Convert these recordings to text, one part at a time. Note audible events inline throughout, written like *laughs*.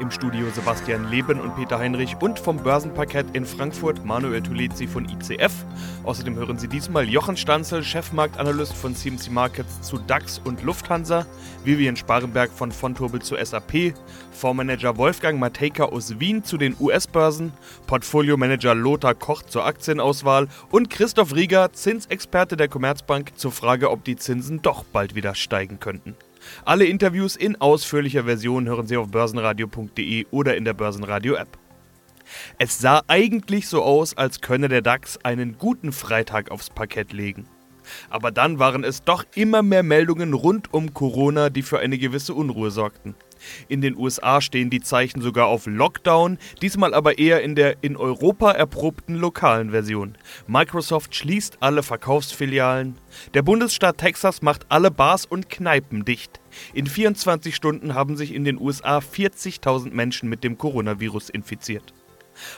Im Studio Sebastian Leben und Peter Heinrich und vom Börsenparkett in Frankfurt Manuel Tulezi von ICF. Außerdem hören Sie diesmal Jochen Stanzel, Chefmarktanalyst von CMC Markets zu DAX und Lufthansa, Vivian Sparenberg von Fontobel zu SAP, Fondsmanager Wolfgang Matejka aus Wien zu den US-Börsen, Portfoliomanager Lothar Koch zur Aktienauswahl und Christoph Rieger, Zinsexperte der Commerzbank, zur Frage, ob die Zinsen doch bald wieder steigen könnten. Alle Interviews in ausführlicher Version hören Sie auf börsenradio.de oder in der Börsenradio-App. Es sah eigentlich so aus, als könne der DAX einen guten Freitag aufs Parkett legen. Aber dann waren es doch immer mehr Meldungen rund um Corona, die für eine gewisse Unruhe sorgten. In den USA stehen die Zeichen sogar auf Lockdown, diesmal aber eher in der in Europa erprobten lokalen Version. Microsoft schließt alle Verkaufsfilialen. Der Bundesstaat Texas macht alle Bars und Kneipen dicht. In 24 Stunden haben sich in den USA 40.000 Menschen mit dem Coronavirus infiziert.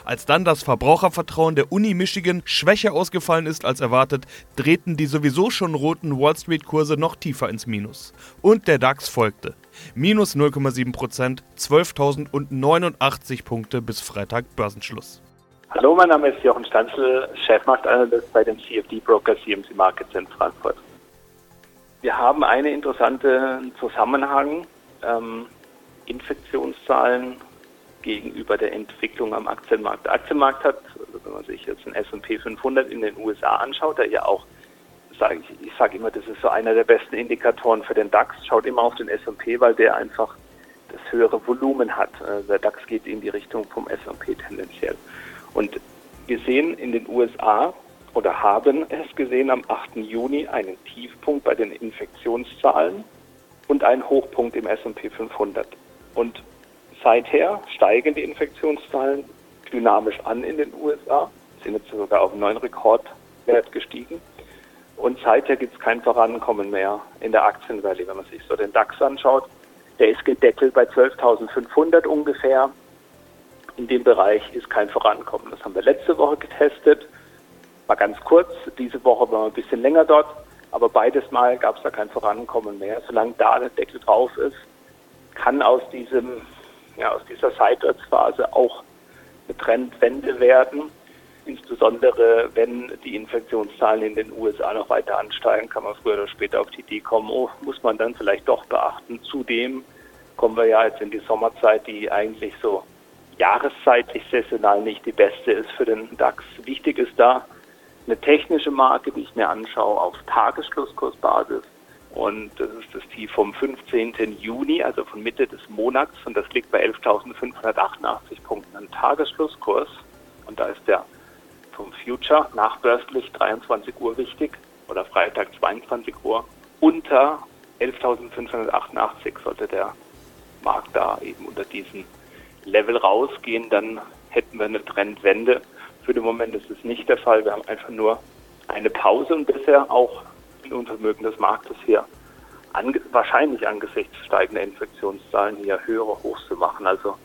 Als dann das Verbrauchervertrauen der Uni Michigan schwächer ausgefallen ist als erwartet, drehten die sowieso schon roten Wall Street-Kurse noch tiefer ins Minus. Und der DAX folgte. Minus 0,7% 12.089 Punkte bis Freitag Börsenschluss. Hallo, mein Name ist Jochen Stanzel, Chefmarktanalyst bei dem CFD-Broker CMC Markets in Frankfurt. Wir haben einen interessanten Zusammenhang. Ähm, Infektionszahlen gegenüber der Entwicklung am Aktienmarkt. Der Aktienmarkt hat, also wenn man sich jetzt den S&P 500 in den USA anschaut, der ja auch, sage ich, ich sage immer, das ist so einer der besten Indikatoren für den DAX. Schaut immer auf den S&P, weil der einfach das höhere Volumen hat. Äh, der DAX geht in die Richtung vom S&P tendenziell. Und wir sehen in den USA oder haben es gesehen am 8. Juni einen Tiefpunkt bei den Infektionszahlen und einen Hochpunkt im S&P 500. Und Seither steigen die Infektionszahlen dynamisch an in den USA, sind jetzt sogar auf einen neuen Rekordwert gestiegen. Und seither gibt es kein Vorankommen mehr in der Aktienvalley, wenn man sich so den DAX anschaut. Der ist gedeckelt bei 12.500 ungefähr. In dem Bereich ist kein Vorankommen. Das haben wir letzte Woche getestet. War ganz kurz. Diese Woche waren wir ein bisschen länger dort. Aber beides Mal gab es da kein Vorankommen mehr. Solange da der Deckel drauf ist, kann aus diesem ja, aus dieser Seitwärtsphase auch eine Trendwende werden. Insbesondere wenn die Infektionszahlen in den USA noch weiter ansteigen, kann man früher oder später auf die Idee kommen, oh, muss man dann vielleicht doch beachten. Zudem kommen wir ja jetzt in die Sommerzeit, die eigentlich so jahreszeitlich saisonal nicht die beste ist für den DAX. Wichtig ist da eine technische Marke, die ich mir anschaue auf Tagesschlusskursbasis. Und das ist das Tief vom 15. Juni, also von Mitte des Monats. Und das liegt bei 11.588 Punkten an Tagesschlusskurs. Und da ist der vom Future nachbörslich 23 Uhr wichtig oder Freitag 22 Uhr. Unter 11.588 sollte der Markt da eben unter diesem Level rausgehen. Dann hätten wir eine Trendwende. Für den Moment ist es nicht der Fall. Wir haben einfach nur eine Pause und bisher auch Unvermögen des Marktes hier ange wahrscheinlich angesichts steigender Infektionszahlen hier höhere Hochs zu machen. Also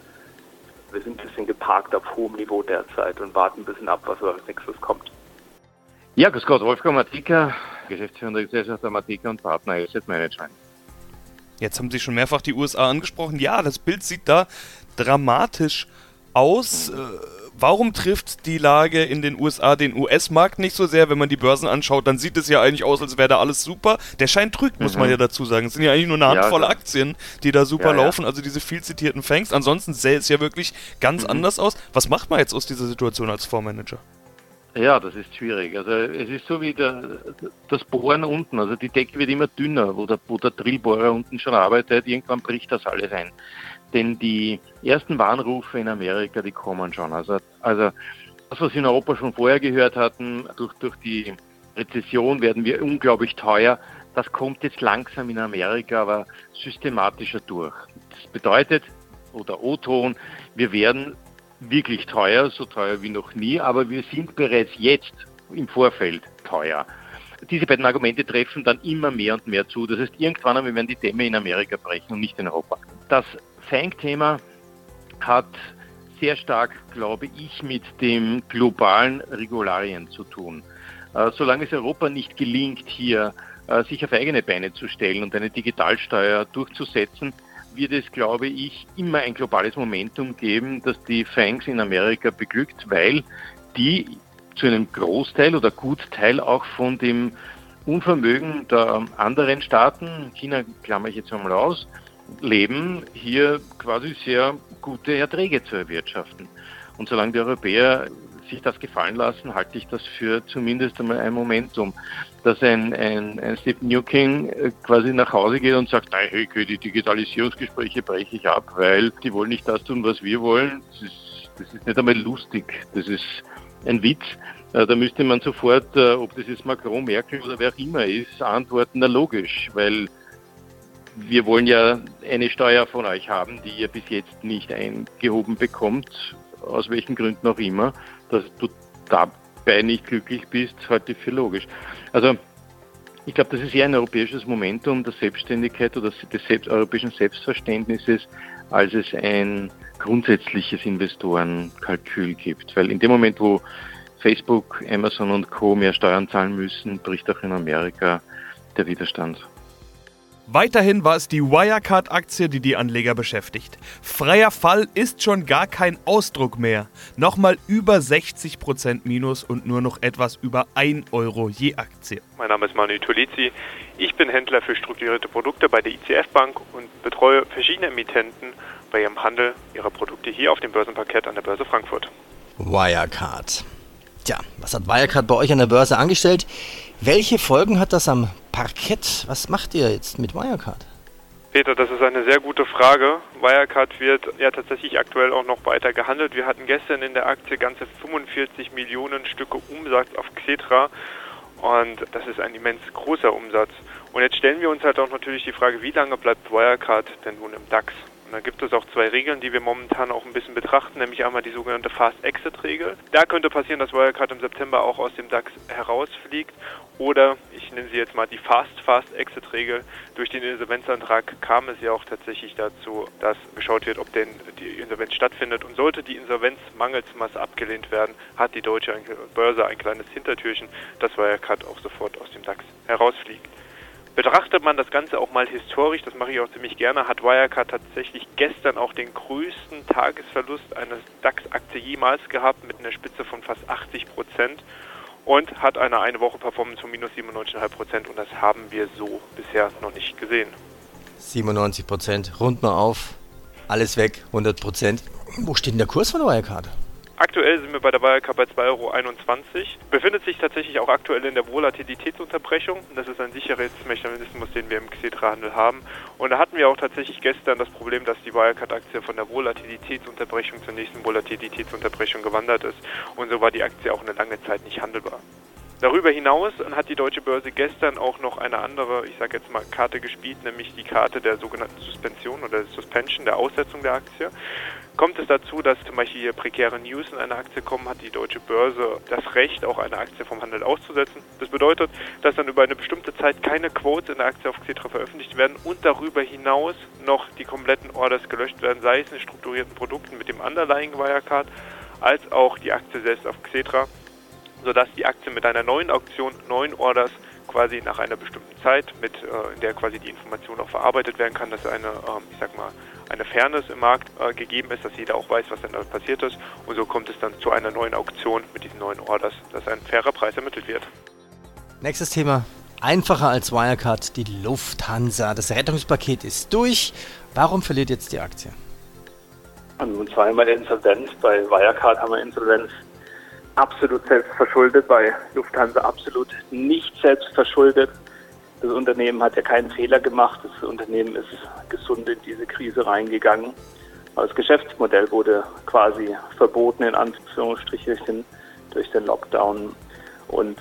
wir sind ein bisschen geparkt auf hohem Niveau derzeit und warten ein bisschen ab, was als nächstes kommt. Ja, grüß Gott, Wolfgang Matika, Geschäftsführender Gesellschaft der Matika und Partner Asset Management. Jetzt haben Sie schon mehrfach die USA angesprochen. Ja, das Bild sieht da dramatisch aus. Mhm. Warum trifft die Lage in den USA den US-Markt nicht so sehr? Wenn man die Börsen anschaut, dann sieht es ja eigentlich aus, als wäre da alles super. Der Schein trügt, muss mhm. man ja dazu sagen. Es sind ja eigentlich nur eine Handvoll ja, Aktien, die da super ja, laufen, also diese viel zitierten Fangs. Ansonsten sähe es ja wirklich ganz mhm. anders aus. Was macht man jetzt aus dieser Situation als Fondsmanager? Ja, das ist schwierig. Also es ist so wie der, das Bohren unten. Also die Decke wird immer dünner, wo der, wo der Drillbohrer unten schon arbeitet. Irgendwann bricht das alles ein. Denn die ersten Warnrufe in Amerika, die kommen schon. Also, also das, was wir in Europa schon vorher gehört hatten, durch, durch die Rezession werden wir unglaublich teuer. Das kommt jetzt langsam in Amerika, aber systematischer durch. Das bedeutet, oder O-Ton, wir werden wirklich teuer, so teuer wie noch nie, aber wir sind bereits jetzt im Vorfeld teuer. diese beiden Argumente treffen dann immer mehr und mehr zu. Das heißt, irgendwann einmal werden die Dämme in Amerika brechen und nicht in Europa. Das FANG-Thema hat sehr stark, glaube ich, mit dem globalen Regularien zu tun. Äh, solange es Europa nicht gelingt, hier äh, sich auf eigene Beine zu stellen und eine Digitalsteuer durchzusetzen, wird es, glaube ich, immer ein globales Momentum geben, das die Fangs in Amerika beglückt, weil die zu einem Großteil oder Gutteil auch von dem Unvermögen der anderen Staaten, China klammer ich jetzt einmal aus, leben, hier quasi sehr gute Erträge zu erwirtschaften. Und solange die Europäer sich das gefallen lassen, halte ich das für zumindest einmal ein Momentum, dass ein, ein, ein Steve Newking äh, quasi nach Hause geht und sagt, nein, hey, die Digitalisierungsgespräche breche ich ab, weil die wollen nicht das tun, was wir wollen. Das ist, das ist nicht einmal lustig, das ist ein Witz. Äh, da müsste man sofort, äh, ob das jetzt Macron, Merkel oder wer auch immer ist, antworten, na logisch, weil wir wollen ja eine Steuer von euch haben, die ihr bis jetzt nicht eingehoben bekommt, aus welchen Gründen auch immer dass du dabei nicht glücklich bist, halte ich für logisch. Also ich glaube, das ist eher ein europäisches Momentum der Selbstständigkeit oder des selbst, europäischen Selbstverständnisses, als es ein grundsätzliches Investorenkalkül gibt. Weil in dem Moment, wo Facebook, Amazon und Co. mehr Steuern zahlen müssen, bricht auch in Amerika der Widerstand. Weiterhin war es die Wirecard-Aktie, die die Anleger beschäftigt. Freier Fall ist schon gar kein Ausdruck mehr. Nochmal über 60% Minus und nur noch etwas über 1 Euro je Aktie. Mein Name ist Manu Tolizi. Ich bin Händler für strukturierte Produkte bei der ICF Bank und betreue verschiedene Emittenten bei ihrem Handel ihrer Produkte hier auf dem Börsenparkett an der Börse Frankfurt. Wirecard. Tja, was hat Wirecard bei euch an der Börse angestellt? Welche Folgen hat das am Parkett? Was macht ihr jetzt mit Wirecard? Peter, das ist eine sehr gute Frage. Wirecard wird ja tatsächlich aktuell auch noch weiter gehandelt. Wir hatten gestern in der Aktie ganze 45 Millionen Stücke Umsatz auf Xetra und das ist ein immens großer Umsatz. Und jetzt stellen wir uns halt auch natürlich die Frage, wie lange bleibt Wirecard denn nun im DAX? Und da gibt es auch zwei Regeln, die wir momentan auch ein bisschen betrachten, nämlich einmal die sogenannte Fast-Exit-Regel. Da könnte passieren, dass Wirecard im September auch aus dem DAX herausfliegt. Oder, ich nenne sie jetzt mal die Fast-Fast-Exit-Regel. Durch den Insolvenzantrag kam es ja auch tatsächlich dazu, dass geschaut wird, ob denn die Insolvenz stattfindet. Und sollte die Insolvenz mangels abgelehnt werden, hat die deutsche Börse ein kleines Hintertürchen, dass Wirecard auch sofort aus dem DAX herausfliegt. Betrachtet man das Ganze auch mal historisch, das mache ich auch ziemlich gerne, hat Wirecard tatsächlich gestern auch den größten Tagesverlust einer DAX-Aktie jemals gehabt mit einer Spitze von fast 80 Prozent und hat eine eine Woche Performance von minus 97,5 Prozent und das haben wir so bisher noch nicht gesehen. 97 Prozent, rund mal auf, alles weg, 100 Prozent. Wo steht denn der Kurs von Wirecard? Aktuell sind wir bei der Wirecard bei 2,21 Euro. Befindet sich tatsächlich auch aktuell in der Volatilitätsunterbrechung. Das ist ein Sicherheitsmechanismus, den wir im Xetra-Handel haben. Und da hatten wir auch tatsächlich gestern das Problem, dass die Wirecard-Aktie von der Volatilitätsunterbrechung zur nächsten Volatilitätsunterbrechung gewandert ist. Und so war die Aktie auch eine lange Zeit nicht handelbar. Darüber hinaus hat die deutsche Börse gestern auch noch eine andere, ich sage jetzt mal, Karte gespielt, nämlich die Karte der sogenannten Suspension oder Suspension, der Aussetzung der Aktie. Kommt es dazu, dass zum Beispiel hier prekäre News in eine Aktie kommen, hat die deutsche Börse das Recht, auch eine Aktie vom Handel auszusetzen. Das bedeutet, dass dann über eine bestimmte Zeit keine Quotes in der Aktie auf Xetra veröffentlicht werden und darüber hinaus noch die kompletten Orders gelöscht werden, sei es in strukturierten Produkten mit dem Underlying Wirecard, als auch die Aktie selbst auf Xetra sodass die Aktie mit einer neuen Auktion, neuen Orders quasi nach einer bestimmten Zeit, mit, äh, in der quasi die Information auch verarbeitet werden kann, dass eine, ähm, ich sag mal, eine Fairness im Markt äh, gegeben ist, dass jeder auch weiß, was denn da passiert ist. Und so kommt es dann zu einer neuen Auktion mit diesen neuen Orders, dass ein fairer Preis ermittelt wird. Nächstes Thema. Einfacher als Wirecard, die Lufthansa. Das Rettungspaket ist durch. Warum verliert jetzt die Aktie? Und zweimal Insolvenz. Bei Wirecard haben wir Insolvenz absolut selbst verschuldet, bei Lufthansa absolut nicht selbst verschuldet. Das Unternehmen hat ja keinen Fehler gemacht. Das Unternehmen ist gesund in diese Krise reingegangen. Aber das Geschäftsmodell wurde quasi verboten, in Anführungsstrichen, durch den, durch den Lockdown. Und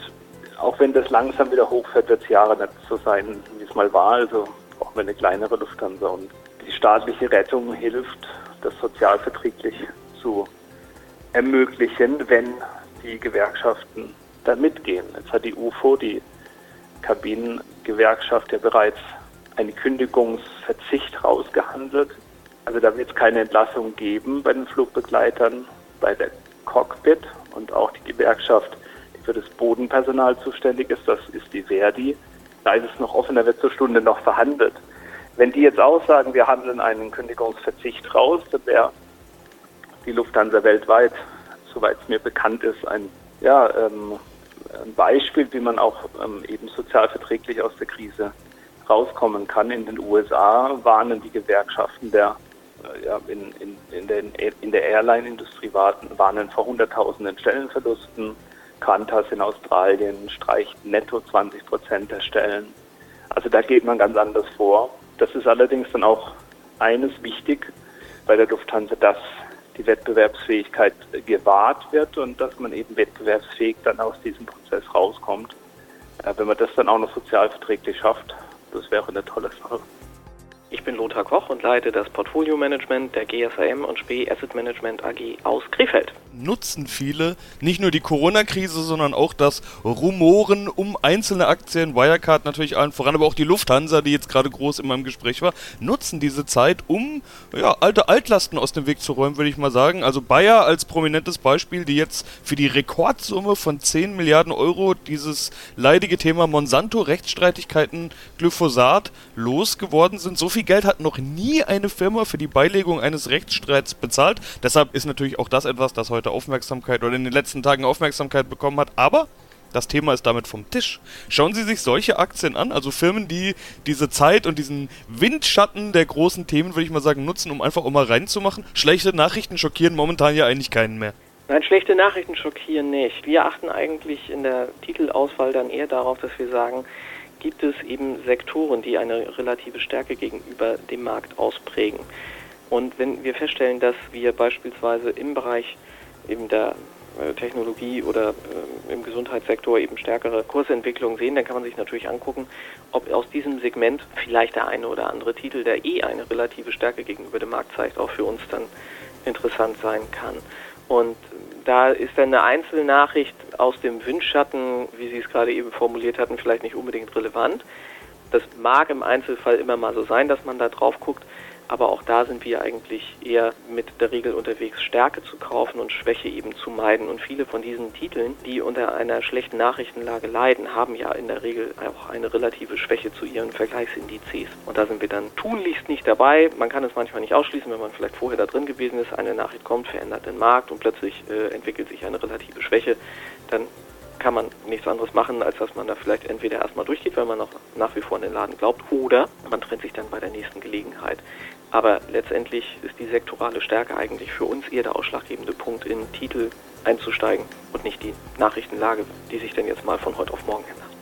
auch wenn das langsam wieder hochfährt, wird es Jahre nicht so sein, wie es mal war. Also brauchen wir eine kleinere Lufthansa. Und die staatliche Rettung hilft, das sozialverträglich zu ermöglichen, wenn die Gewerkschaften da mitgehen. Jetzt hat die UFO, die Kabinengewerkschaft ja bereits eine Kündigungsverzicht rausgehandelt. Also da wird es keine Entlassung geben bei den Flugbegleitern, bei der Cockpit und auch die Gewerkschaft, die für das Bodenpersonal zuständig ist, das ist die Verdi. Da ist es noch offen, da wird zur Stunde noch verhandelt. Wenn die jetzt aussagen, wir handeln einen Kündigungsverzicht raus, dann wäre die Lufthansa weltweit, soweit es mir bekannt ist, ein, ja, ähm, ein Beispiel, wie man auch ähm, eben sozialverträglich aus der Krise rauskommen kann. In den USA warnen die Gewerkschaften der äh, ja, in, in, in, den, in der Airline-Industrie warnen vor Hunderttausenden Stellenverlusten. Qantas in Australien streicht netto 20 Prozent der Stellen. Also da geht man ganz anders vor. Das ist allerdings dann auch eines wichtig bei der Lufthansa, dass die Wettbewerbsfähigkeit gewahrt wird und dass man eben wettbewerbsfähig dann aus diesem Prozess rauskommt. Äh, wenn man das dann auch noch sozialverträglich schafft, das wäre eine tolle Sache. Ich bin Lothar Koch und leite das Portfolio-Management der GSAM und SPE Asset Management AG aus Krefeld. Nutzen viele nicht nur die Corona-Krise, sondern auch das Rumoren um einzelne Aktien, Wirecard natürlich allen voran, aber auch die Lufthansa, die jetzt gerade groß in meinem Gespräch war, nutzen diese Zeit, um ja, alte Altlasten aus dem Weg zu räumen, würde ich mal sagen. Also Bayer als prominentes Beispiel, die jetzt für die Rekordsumme von 10 Milliarden Euro dieses leidige Thema Monsanto-Rechtsstreitigkeiten Glyphosat losgeworden sind. So viel Geld hat noch nie eine Firma für die Beilegung eines Rechtsstreits bezahlt. Deshalb ist natürlich auch das etwas, das heute Aufmerksamkeit oder in den letzten Tagen Aufmerksamkeit bekommen hat. Aber das Thema ist damit vom Tisch. Schauen Sie sich solche Aktien an, also Firmen, die diese Zeit und diesen Windschatten der großen Themen, würde ich mal sagen, nutzen, um einfach auch mal reinzumachen. Schlechte Nachrichten schockieren momentan ja eigentlich keinen mehr. Nein, schlechte Nachrichten schockieren nicht. Wir achten eigentlich in der Titelauswahl dann eher darauf, dass wir sagen, gibt es eben Sektoren, die eine relative Stärke gegenüber dem Markt ausprägen. Und wenn wir feststellen, dass wir beispielsweise im Bereich eben der äh, Technologie oder äh, im Gesundheitssektor eben stärkere Kursentwicklungen sehen, dann kann man sich natürlich angucken, ob aus diesem Segment vielleicht der eine oder andere Titel, der eh eine relative Stärke gegenüber dem Markt zeigt, auch für uns dann interessant sein kann. Und da ist dann eine Einzelnachricht aus dem Windschatten, wie Sie es gerade eben formuliert hatten, vielleicht nicht unbedingt relevant. Das mag im Einzelfall immer mal so sein, dass man da drauf guckt, aber auch da sind wir eigentlich eher mit der Regel unterwegs, Stärke zu kaufen und Schwäche eben zu meiden. Und viele von diesen Titeln, die unter einer schlechten Nachrichtenlage leiden, haben ja in der Regel auch eine relative Schwäche zu ihren Vergleichsindizes. Und da sind wir dann tunlichst nicht dabei. Man kann es manchmal nicht ausschließen, wenn man vielleicht vorher da drin gewesen ist, eine Nachricht kommt, verändert den Markt und plötzlich äh, entwickelt sich eine relative Schwäche. Dann kann man nichts anderes machen, als dass man da vielleicht entweder erstmal durchgeht, weil man noch nach wie vor an den Laden glaubt, oder man trennt sich dann bei der nächsten Gelegenheit. Aber letztendlich ist die sektorale Stärke eigentlich für uns eher der ausschlaggebende Punkt, in Titel einzusteigen und nicht die Nachrichtenlage, die sich denn jetzt mal von heute auf morgen ändert.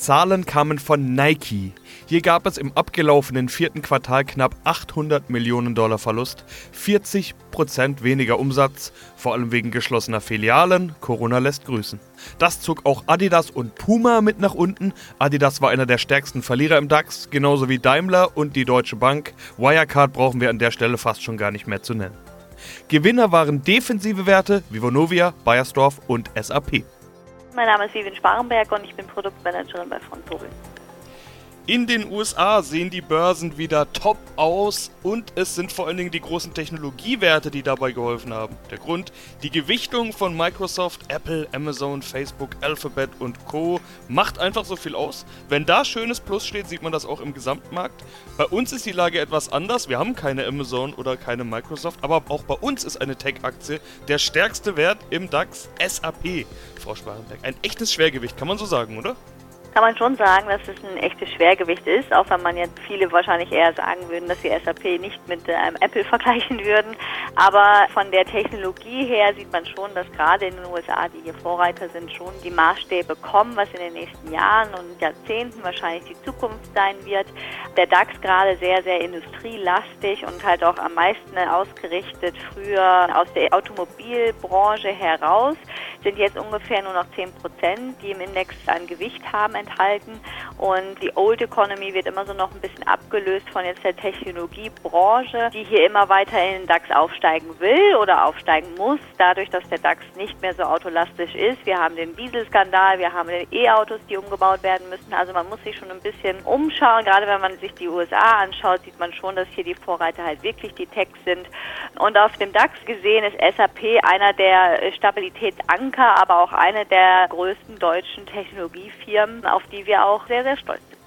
Zahlen kamen von Nike. Hier gab es im abgelaufenen vierten Quartal knapp 800 Millionen Dollar Verlust, 40 Prozent weniger Umsatz, vor allem wegen geschlossener Filialen. Corona lässt grüßen. Das zog auch Adidas und Puma mit nach unten. Adidas war einer der stärksten Verlierer im DAX, genauso wie Daimler und die Deutsche Bank. Wirecard brauchen wir an der Stelle fast schon gar nicht mehr zu nennen. Gewinner waren defensive Werte wie Vonovia, Bayersdorf und SAP. Mein Name ist Vivian Sparenberg und ich bin Produktmanagerin bei Frontobel. In den USA sehen die Börsen wieder top aus und es sind vor allen Dingen die großen Technologiewerte, die dabei geholfen haben. Der Grund, die Gewichtung von Microsoft, Apple, Amazon, Facebook, Alphabet und Co. macht einfach so viel aus. Wenn da schönes Plus steht, sieht man das auch im Gesamtmarkt. Bei uns ist die Lage etwas anders. Wir haben keine Amazon oder keine Microsoft, aber auch bei uns ist eine Tech-Aktie der stärkste Wert im DAX SAP. Frau Sparenberg, ein echtes Schwergewicht, kann man so sagen, oder? Kann man schon sagen, dass es ein echtes Schwergewicht ist, auch wenn man jetzt viele wahrscheinlich eher sagen würden, dass die SAP nicht mit einem Apple *laughs* vergleichen würden. Aber von der Technologie her sieht man schon, dass gerade in den USA, die hier Vorreiter sind, schon die Maßstäbe kommen, was in den nächsten Jahren und Jahrzehnten wahrscheinlich die Zukunft sein wird. Der DAX gerade sehr, sehr industrielastig und halt auch am meisten ausgerichtet früher aus der Automobilbranche heraus, sind jetzt ungefähr nur noch 10 Prozent, die im Index an Gewicht haben enthalten. Und die Old Economy wird immer so noch ein bisschen abgelöst von jetzt der Technologiebranche, die hier immer weiter in den DAX aufsteigen will oder aufsteigen muss, dadurch, dass der DAX nicht mehr so autolastisch ist. Wir haben den Dieselskandal, wir haben E-Autos, die umgebaut werden müssen. Also man muss sich schon ein bisschen umschauen. Gerade wenn man sich die USA anschaut, sieht man schon, dass hier die Vorreiter halt wirklich die Techs sind. Und auf dem DAX gesehen ist SAP einer der Stabilitätsanker, aber auch eine der größten deutschen Technologiefirmen, auf die wir auch sehr, sehr stolz sind.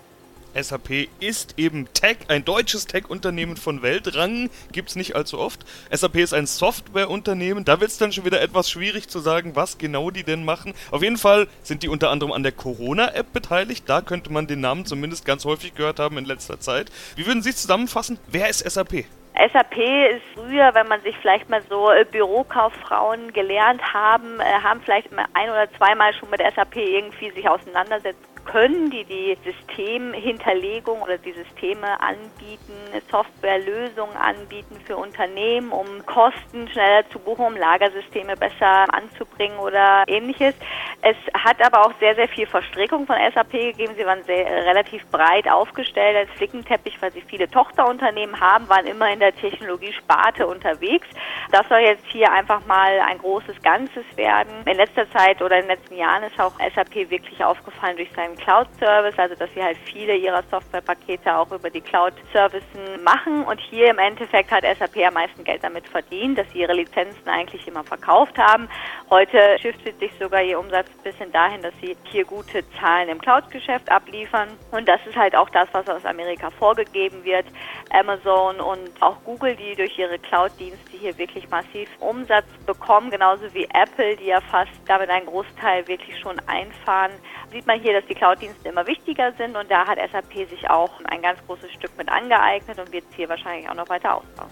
SAP ist eben Tech, ein deutsches Tech-Unternehmen von Weltrang, gibt es nicht allzu oft. SAP ist ein Softwareunternehmen, da wird es dann schon wieder etwas schwierig zu sagen, was genau die denn machen. Auf jeden Fall sind die unter anderem an der Corona-App beteiligt, da könnte man den Namen zumindest ganz häufig gehört haben in letzter Zeit. Wie würden Sie zusammenfassen, wer ist SAP? SAP ist früher, wenn man sich vielleicht mal so äh, Bürokauffrauen gelernt haben, äh, haben vielleicht mal ein oder zweimal schon mit SAP irgendwie sich auseinandersetzen können, die die Systemhinterlegung oder die Systeme anbieten, Softwarelösungen anbieten für Unternehmen, um Kosten schneller zu buchen, um Lagersysteme besser anzubringen oder ähnliches. Es hat aber auch sehr, sehr viel Verstrickung von SAP gegeben. Sie waren sehr, relativ breit aufgestellt als Flickenteppich, weil sie viele Tochterunternehmen haben, waren immer in der Technologiesparte unterwegs. Das soll jetzt hier einfach mal ein großes Ganzes werden. In letzter Zeit oder in den letzten Jahren ist auch SAP wirklich aufgefallen durch seinen Cloud-Service, also dass sie halt viele ihrer Softwarepakete auch über die Cloud-Services machen. Und hier im Endeffekt hat SAP am meisten Geld damit verdient, dass sie ihre Lizenzen eigentlich immer verkauft haben. Heute shiftet sich sogar ihr Umsatz ein bisschen dahin, dass sie hier gute Zahlen im Cloud-Geschäft abliefern. Und das ist halt auch das, was aus Amerika vorgegeben wird. Amazon und auch Google, die durch ihre Cloud-Dienste hier wirklich massiv Umsatz bekommen, genauso wie Apple, die ja fast damit einen Großteil wirklich schon einfahren, sieht man hier, dass die Cloud-Dienste immer wichtiger sind und da hat SAP sich auch ein ganz großes Stück mit angeeignet und wird es hier wahrscheinlich auch noch weiter ausbauen.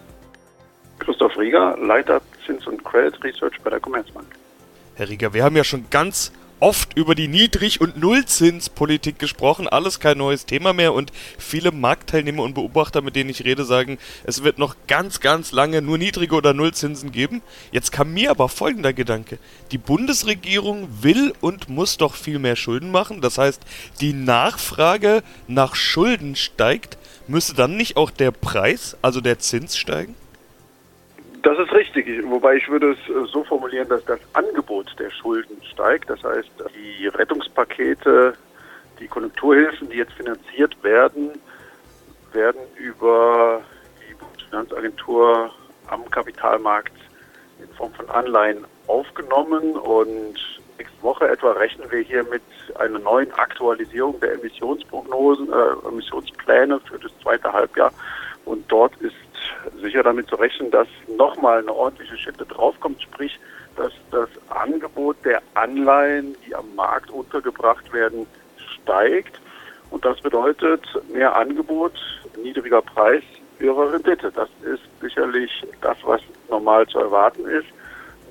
Christoph Rieger, Leiter Zins- und Credit Research bei der Commerzbank. Herr Rieger, wir haben ja schon ganz oft über die Niedrig- und Nullzinspolitik gesprochen. Alles kein neues Thema mehr und viele Marktteilnehmer und Beobachter, mit denen ich rede, sagen, es wird noch ganz, ganz lange nur niedrige oder Nullzinsen geben. Jetzt kam mir aber folgender Gedanke. Die Bundesregierung will und muss doch viel mehr Schulden machen. Das heißt, die Nachfrage nach Schulden steigt. Müsste dann nicht auch der Preis, also der Zins steigen? Das ist richtig, wobei ich würde es äh, so formulieren, dass das Angebot der Schulden steigt. Das heißt, die Rettungspakete, die Konjunkturhilfen, die jetzt finanziert werden, werden über die Bundesfinanzagentur am Kapitalmarkt in Form von Anleihen aufgenommen. Und nächste Woche etwa rechnen wir hier mit einer neuen Aktualisierung der Emissionsprognosen, äh, Emissionspläne für das zweite Halbjahr. Und dort ist sicher damit zu rechnen, dass nochmal eine ordentliche Schippe draufkommt, sprich, dass das Angebot der Anleihen, die am Markt untergebracht werden, steigt. Und das bedeutet mehr Angebot, niedriger Preis, höhere Rendite. Das ist sicherlich das, was normal zu erwarten ist.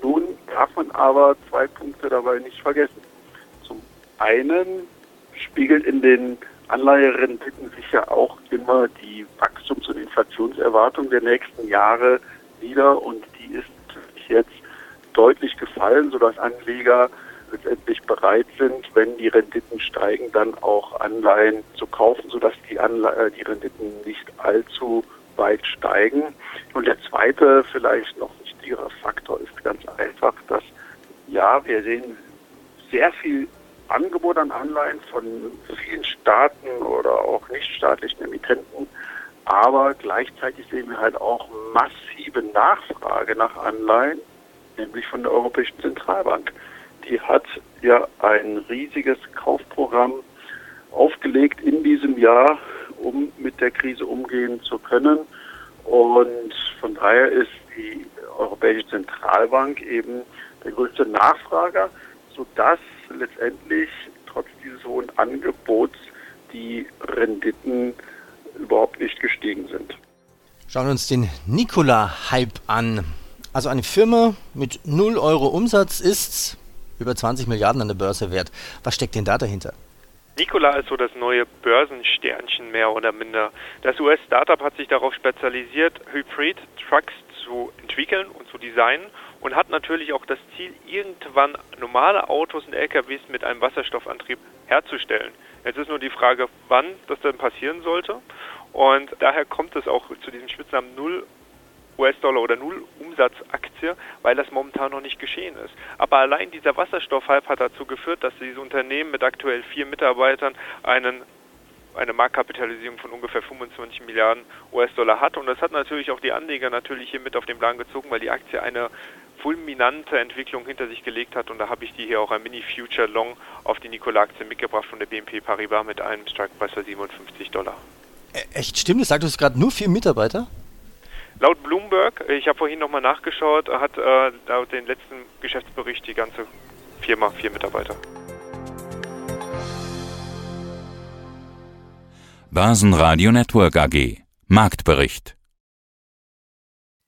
Nun darf man aber zwei Punkte dabei nicht vergessen. Zum einen spiegelt in den Anleiherenditen sich ja auch immer die Wachstums- und Inflationserwartung der nächsten Jahre wieder und die ist jetzt deutlich gefallen, sodass Anleger letztendlich bereit sind, wenn die Renditen steigen, dann auch Anleihen zu kaufen, sodass die, Anle äh, die Renditen nicht allzu weit steigen. Und der zweite, vielleicht noch wichtigere Faktor ist ganz einfach, dass ja, wir sehen sehr viel Angebot an Anleihen von vielen Staaten oder auch nichtstaatlichen Emittenten. Aber gleichzeitig sehen wir halt auch massive Nachfrage nach Anleihen, nämlich von der Europäischen Zentralbank. Die hat ja ein riesiges Kaufprogramm aufgelegt in diesem Jahr, um mit der Krise umgehen zu können. Und von daher ist die Europäische Zentralbank eben der größte Nachfrager, sodass letztendlich trotz dieses hohen Angebots die Renditen überhaupt nicht gestiegen sind. Schauen wir uns den Nikola-Hype an. Also eine Firma mit 0 Euro Umsatz ist über 20 Milliarden an der Börse wert. Was steckt denn da dahinter? Nikola ist so das neue Börsensternchen mehr oder minder. Das US-Startup hat sich darauf spezialisiert, Hybrid-Trucks zu entwickeln und zu designen und hat natürlich auch das Ziel, irgendwann normale Autos und LKWs mit einem Wasserstoffantrieb herzustellen. Jetzt ist nur die Frage, wann das denn passieren sollte. Und daher kommt es auch zu diesem Spitznamen Null US-Dollar oder Null Umsatzaktie, weil das momentan noch nicht geschehen ist. Aber allein dieser Wasserstoffhype hat dazu geführt, dass dieses Unternehmen mit aktuell vier Mitarbeitern einen eine Marktkapitalisierung von ungefähr 25 Milliarden US-Dollar hat. Und das hat natürlich auch die Anleger natürlich hier mit auf den Plan gezogen, weil die Aktie eine fulminante Entwicklung hinter sich gelegt hat. Und da habe ich die hier auch ein Mini-Future Long auf die Nikola-Aktie mitgebracht von der BNP Paribas mit einem Strike-Preis von 57 Dollar. Echt, stimmt das? Sagst du gerade nur vier Mitarbeiter? Laut Bloomberg, ich habe vorhin nochmal nachgeschaut, hat äh, laut den letzten Geschäftsbericht die ganze Firma vier Mitarbeiter. Börsenradio Network AG Marktbericht